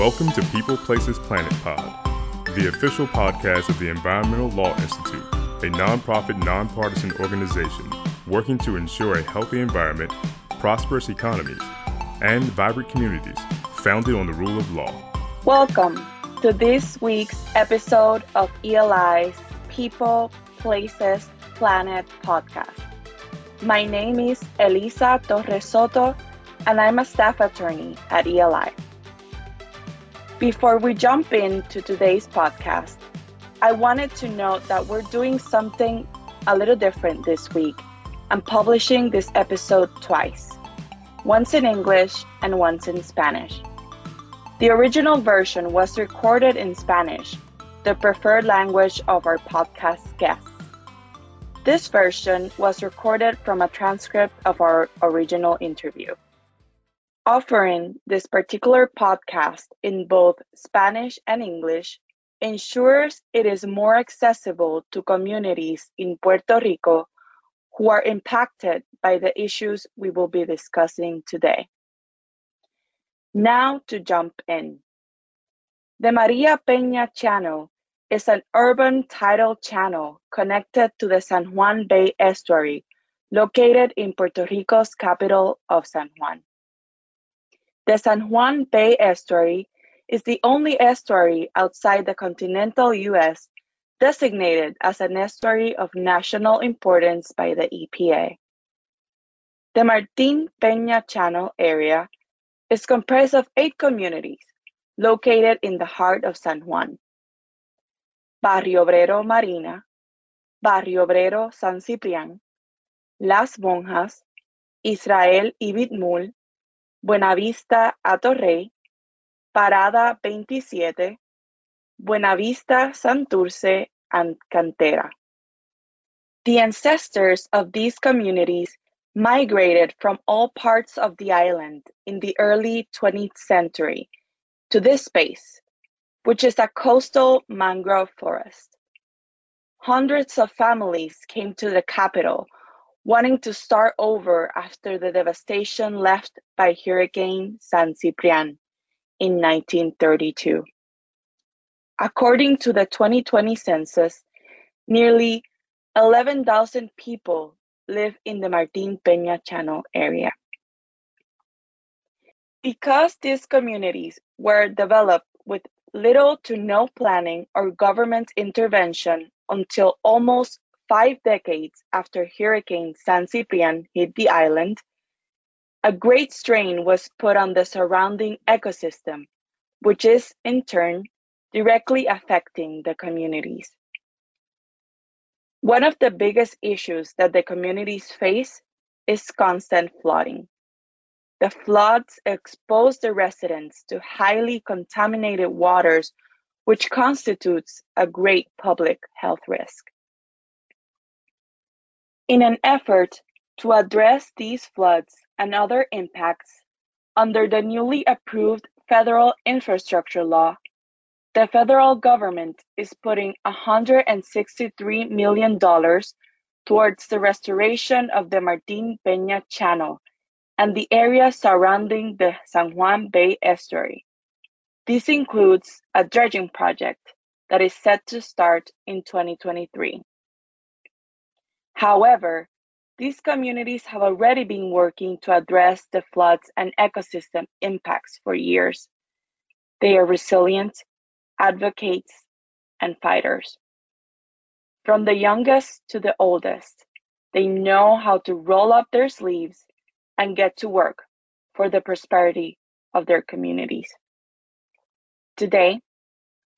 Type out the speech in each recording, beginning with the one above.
Welcome to People Places Planet Pod, the official podcast of the Environmental Law Institute, a nonprofit, nonpartisan organization working to ensure a healthy environment, prosperous economies, and vibrant communities founded on the rule of law. Welcome to this week's episode of ELI's People, Places, Planet podcast. My name is Elisa Torres Soto, and I'm a staff attorney at ELI. Before we jump into today's podcast, I wanted to note that we're doing something a little different this week. I'm publishing this episode twice once in English and once in Spanish. The original version was recorded in Spanish, the preferred language of our podcast guests. This version was recorded from a transcript of our original interview. Offering this particular podcast in both Spanish and English ensures it is more accessible to communities in Puerto Rico who are impacted by the issues we will be discussing today. Now to jump in. The Martin Peña Channel is an urban tidal channel connected to the San Juan Bay Estuary, located in Puerto Rico's capital of San Juan. The San Juan Bay Estuary is the only estuary outside the continental U.S. designated as an estuary of national importance by the EPA. The Martin Peña Channel area is comprised of eight communities located in the heart of San Juan. Barrio Obrero Marina, Barrio Obrero San Ciprián, Las Monjas, Israel y Bitumul, Buenavista Hato Rey, Parada 27, Buenavista Santurce, and Cantera. The ancestors of these communities migrated from all parts of the island in the early 20th century to this space which is a coastal mangrove forest. Hundreds of families came to the capital wanting to start over after the devastation left by Hurricane San Ciprian in 1932. According to the 2020 census, nearly 11,000 people live in the Martin Peña Channel area. Because these communities were developed with little to no planning or government intervention until almost five decades after Hurricane San Ciprian hit the island, a great strain was put on the surrounding ecosystem, which is, in turn, directly affecting the communities. One of the biggest issues that the communities face is constant flooding. The floods expose the residents to highly contaminated waters, which constitutes a great public health risk. In an effort to address these floods and other impacts, under the newly approved federal infrastructure law, the federal government is putting $163 million towards the restoration of the Martin Peña Channel and the area surrounding the San Juan Bay Estuary. This includes a dredging project that is set to start in 2023. However, these communities have already been working to address the floods and ecosystem impacts for years. They are resilient, advocates, and fighters. From the youngest to the oldest, they know how to roll up their sleeves and get to work for the prosperity of their communities. Today,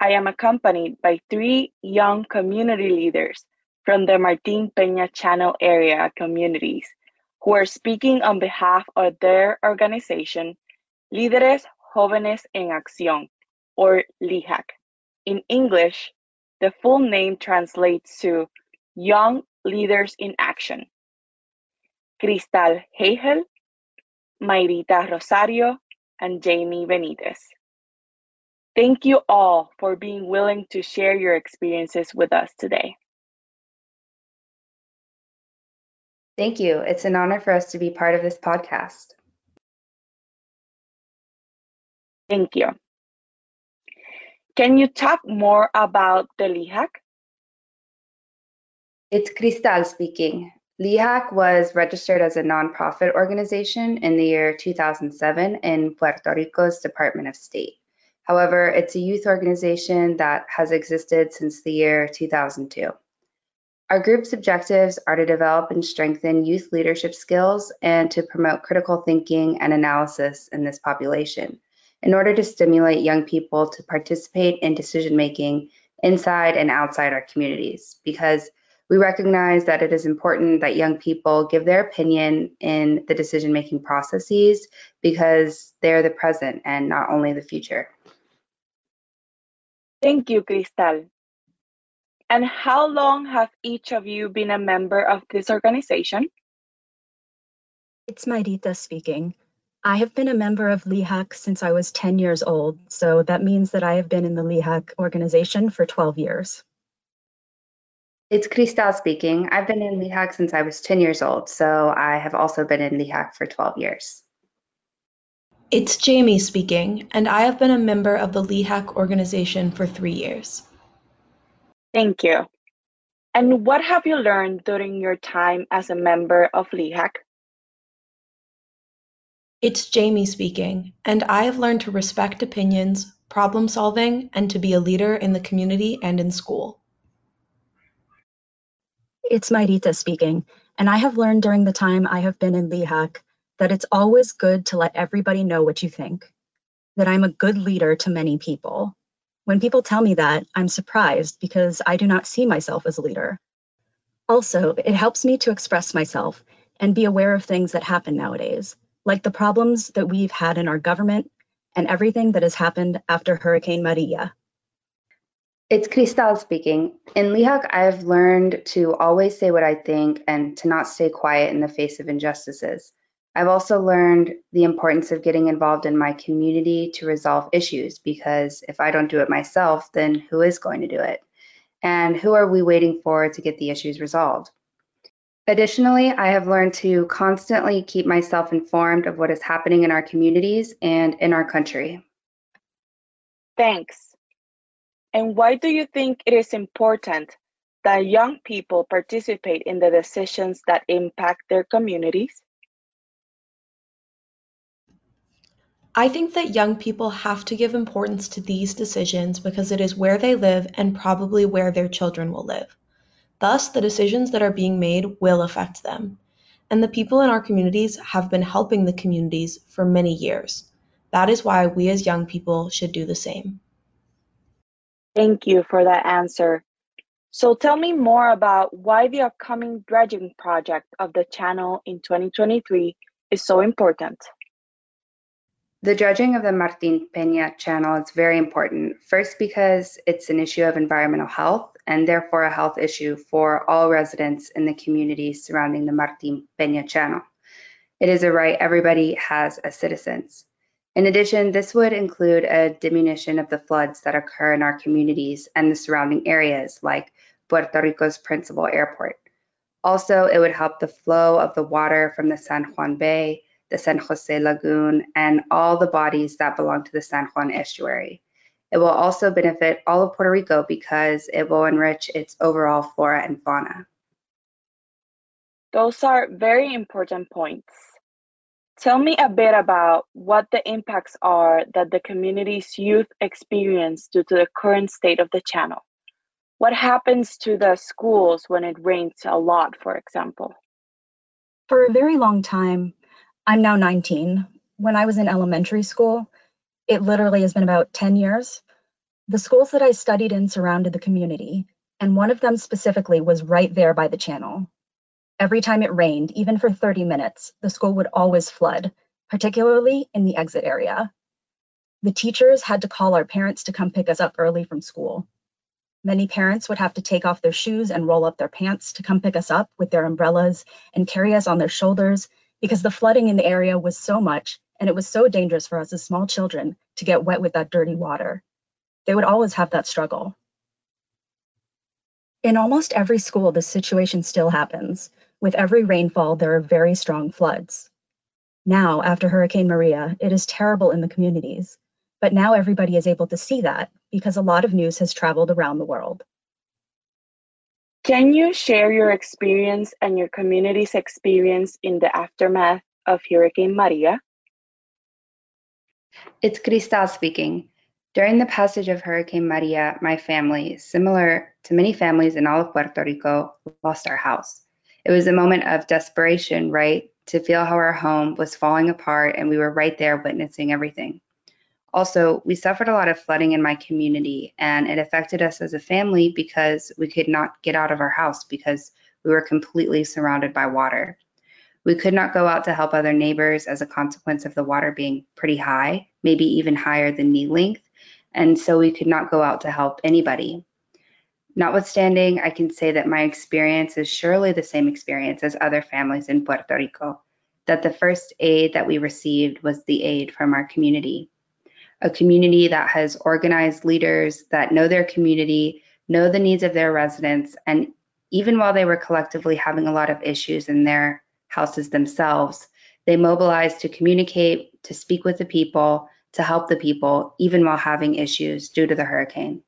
I am accompanied by three young community leaders from the Martin Peña Channel area communities who are speaking on behalf of their organization, Líderes Jóvenes en Acción, or LIJAC. In English, the full name translates to Young Leaders in Action. Cristal Hegel Mayrita Rosario, and Jamie Benitez. Thank you all for being willing to share your experiences with us today. Thank you. It's an honor for us to be part of this podcast. Thank you. Can you talk more about the LIJAC? It's Cristal speaking. LIJAC was registered as a nonprofit organization in the year 2007 in Puerto Rico's Department of State. However, it's a youth organization that has existed since the year 2002. Our group's objectives are to develop and strengthen youth leadership skills and to promote critical thinking and analysis in this population in order to stimulate young people to participate in decision making inside and outside our communities because we recognize that it is important that young people give their opinion in the decision making processes because they're the present and not only the future. Thank you, Cristal. And how long have each of you been a member of this organization? It's Mayrita speaking. I have been a member of LIJAC since I was 10 years old, so that means that I have been in the LIJAC organization for 12 years. It's Cristal speaking. I've been in LIJAC since I was 10 years old, so I have also been in LIJAC for 12 years. It's Jamie speaking, and I have been a member of the LIJAC organization for three years. Thank you. And what have you learned during your time as a member of LIJAC? It's Jamie speaking, and I have learned to respect opinions, problem solving, and to be a leader in the community and in school. It's Mayrita speaking, and I have learned during the time I have been in LIJAC that it's always good to let everybody know what you think, that I'm a good leader to many people. When people tell me that, I'm surprised because I do not see myself as a leader. Also, it helps me to express myself and be aware of things that happen nowadays like the problems that we've had in our government and everything that has happened after Hurricane Maria. It's Cristal speaking. In LIJAC, I've learned to always say what I think and to not stay quiet in the face of injustices. I've also learned the importance of getting involved in my community to resolve issues because if I don't do it myself, then who is going to do it? And who are we waiting for to get the issues resolved? Additionally, I have learned to constantly keep myself informed of what is happening in our communities and in our country. Thanks. And why do you think it is important that young people participate in the decisions that impact their communities? I think that young people have to give importance to these decisions because it is where they live and probably where their children will live. Thus, the decisions that are being made will affect them. And the people in our communities have been helping the communities for many years. That is why we as young people should do the same. Thank you for that answer. So tell me more about why the upcoming dredging project of the channel in 2023 is so important. The dredging of the Martin Peña Channel is very important. First, because it's an issue of environmental health and therefore a health issue for all residents in the communities surrounding the Martin Peña Channel. It is a right everybody has as citizens. In addition, this would include a diminution of the floods that occur in our communities and the surrounding areas, like Puerto Rico's principal airport. Also, it would help the flow of the water from the San Juan Bay, the San Jose Lagoon, and all the bodies that belong to the San Juan estuary. It will also benefit all of Puerto Rico because it will enrich its overall flora and fauna. Those are very important points. Tell me a bit about what the impacts are that the community's youth experience due to the current state of the channel. What happens to the schools when it rains a lot, for example? For a very long time, I'm now 19. When I was in elementary school, it literally has been about 10 years. The schools that I studied in surrounded the community, and one of them specifically was right there by the channel. Every time it rained, even for 30 minutes, the school would always flood, particularly in the exit area. The teachers had to call our parents to come pick us up early from school. Many parents would have to take off their shoes and roll up their pants to come pick us up with their umbrellas and carry us on their shoulders because the flooding in the area was so much and it was so dangerous for us as small children to get wet with that dirty water. They would always have that struggle. In almost every school, this situation still happens. With every rainfall, there are very strong floods. Now, after Hurricane Maria, it is terrible in the communities. But now everybody is able to see that because a lot of news has traveled around the world. Can you share your experience and your community's experience in the aftermath of Hurricane Maria? It's Cristal speaking. During the passage of Hurricane Maria, my family, similar to many families in all of Puerto Rico, lost our house. It was a moment of desperation, right? To feel how our home was falling apart and we were right there witnessing everything. Also, we suffered a lot of flooding in my community and it affected us as a family because we could not get out of our house because we were completely surrounded by water. We could not go out to help other neighbors as a consequence of the water being pretty high, maybe even higher than knee length, and so we could not go out to help anybody. Notwithstanding, I can say that my experience is surely the same experience as other families in Puerto Rico, that the first aid that we received was the aid from our community. A community that has organized leaders that know their community, know the needs of their residents, and even while they were collectively having a lot of issues in their houses themselves. They mobilized to communicate, to speak with the people, to help the people, even while having issues due to the hurricane.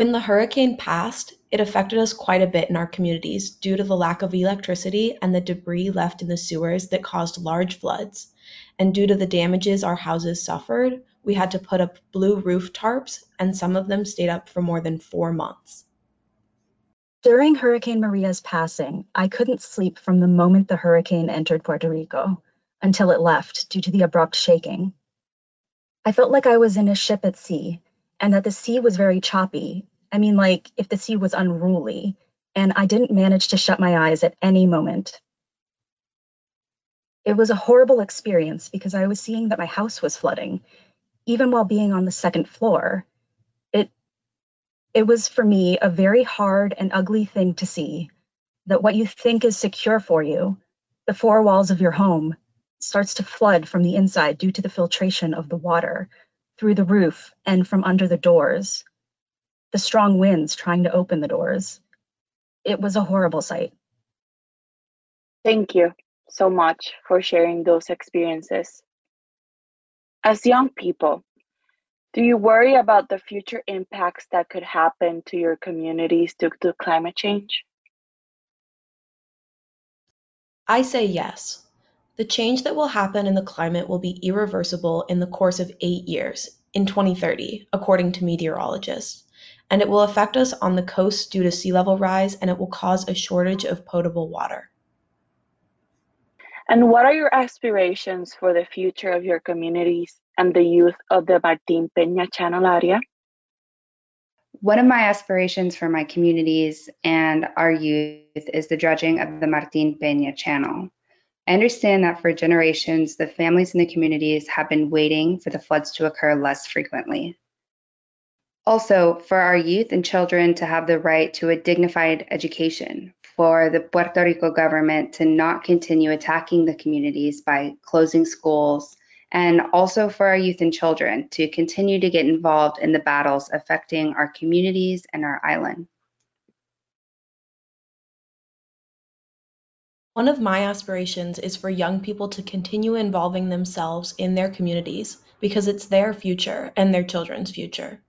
When the hurricane passed, it affected us quite a bit in our communities due to the lack of electricity and the debris left in the sewers that caused large floods. And due to the damages our houses suffered, we had to put up blue roof tarps, and some of them stayed up for more than four months. During Hurricane Maria's passing, I couldn't sleep from the moment the hurricane entered Puerto Rico until it left due to the abrupt shaking. I felt like I was in a ship at sea and that the sea was very choppy. I mean, like if the sea was unruly, and I didn't manage to shut my eyes at any moment. It was a horrible experience because I was seeing that my house was flooding, even while being on the second floor. It it was for me a very hard and ugly thing to see that what you think is secure for you, the four walls of your home, starts to flood from the inside due to the filtration of the water through the roof and from under the doors, the strong winds trying to open the doors. It was a horrible sight. Thank you so much for sharing those experiences. As young people, do you worry about the future impacts that could happen to your communities due to climate change? I say yes. The change that will happen in the climate will be irreversible in the course of eight years, in 2030, according to meteorologists, and it will affect us on the coast due to sea level rise and it will cause a shortage of potable water. And what are your aspirations for the future of your communities and the youth of the Martin Peña Channel area? One of my aspirations for my communities and our youth is the dredging of the Martin Peña Channel. I understand that for generations, the families in the communities have been waiting for the floods to occur less frequently. Also, for our youth and children to have the right to a dignified education, for the Puerto Rico government to not continue attacking the communities by closing schools, and also for our youth and children to continue to get involved in the battles affecting our communities and our island. One of my aspirations is for young people to continue involving themselves in their communities because it's their future and their children's future.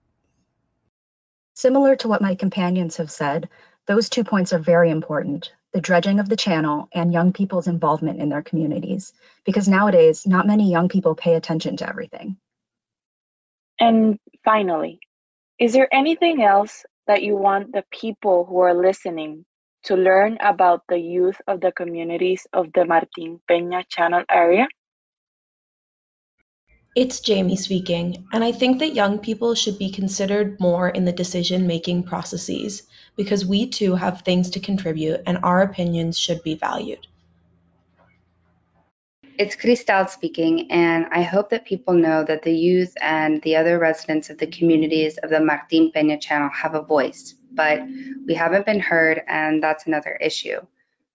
Similar to what my companions have said, those two points are very important the dredging of the channel and young people's involvement in their communities, because nowadays, not many young people pay attention to everything. And finally, is there anything else that you want the people who are listening to learn about the youth of the communities of the Martin Peña Channel area? It's Jamie speaking, and I think that young people should be considered more in the decision making processes because we too have things to contribute and our opinions should be valued. It's Cristal speaking, and I hope that people know that the youth and the other residents of the communities of the Martin Peña channel have a voice, but we haven't been heard, and that's another issue.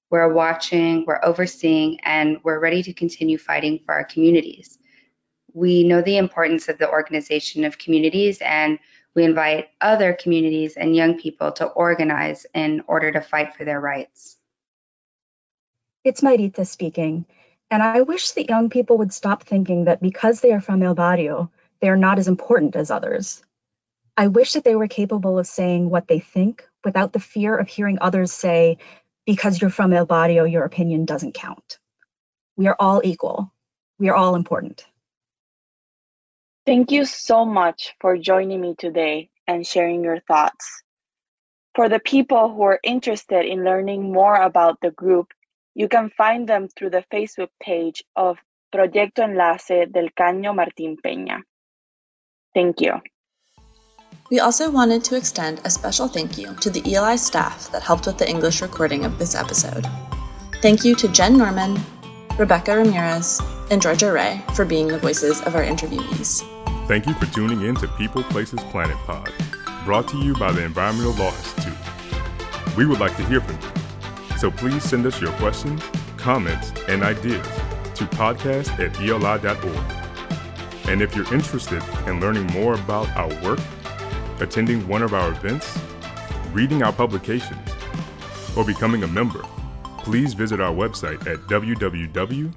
We're watching, we're overseeing, and we're ready to continue fighting for our communities. We know the importance of the organization of communities, and we invite other communities and young people to organize in order to fight for their rights. It's Maritza speaking, And I wish that young people would stop thinking that because they are from El Barrio, they are not as important as others. I wish that they were capable of saying what they think without the fear of hearing others say, because you're from El Barrio, your opinion doesn't count. We are all equal. We are all important. Thank you so much for joining me today and sharing your thoughts. For the people who are interested in learning more about the group, you can find them through the Facebook page of Proyecto Enlace del Caño Martín Peña. Thank you. We also wanted to extend a special thank you to the ELI staff that helped with the English recording of this episode. Thank you to Jen Norman, Rebecca Ramirez, and Georgia Ray for being the voices of our interviewees. Thank you for tuning in to People Places Planet Pod, brought to you by the Environmental Law Institute. We would like to hear from you, so please send us your questions, comments, and ideas to podcast at eli.org. And if you're interested in learning more about our work, attending one of our events, reading our publications, or becoming a member, please visit our website at www.eli.org.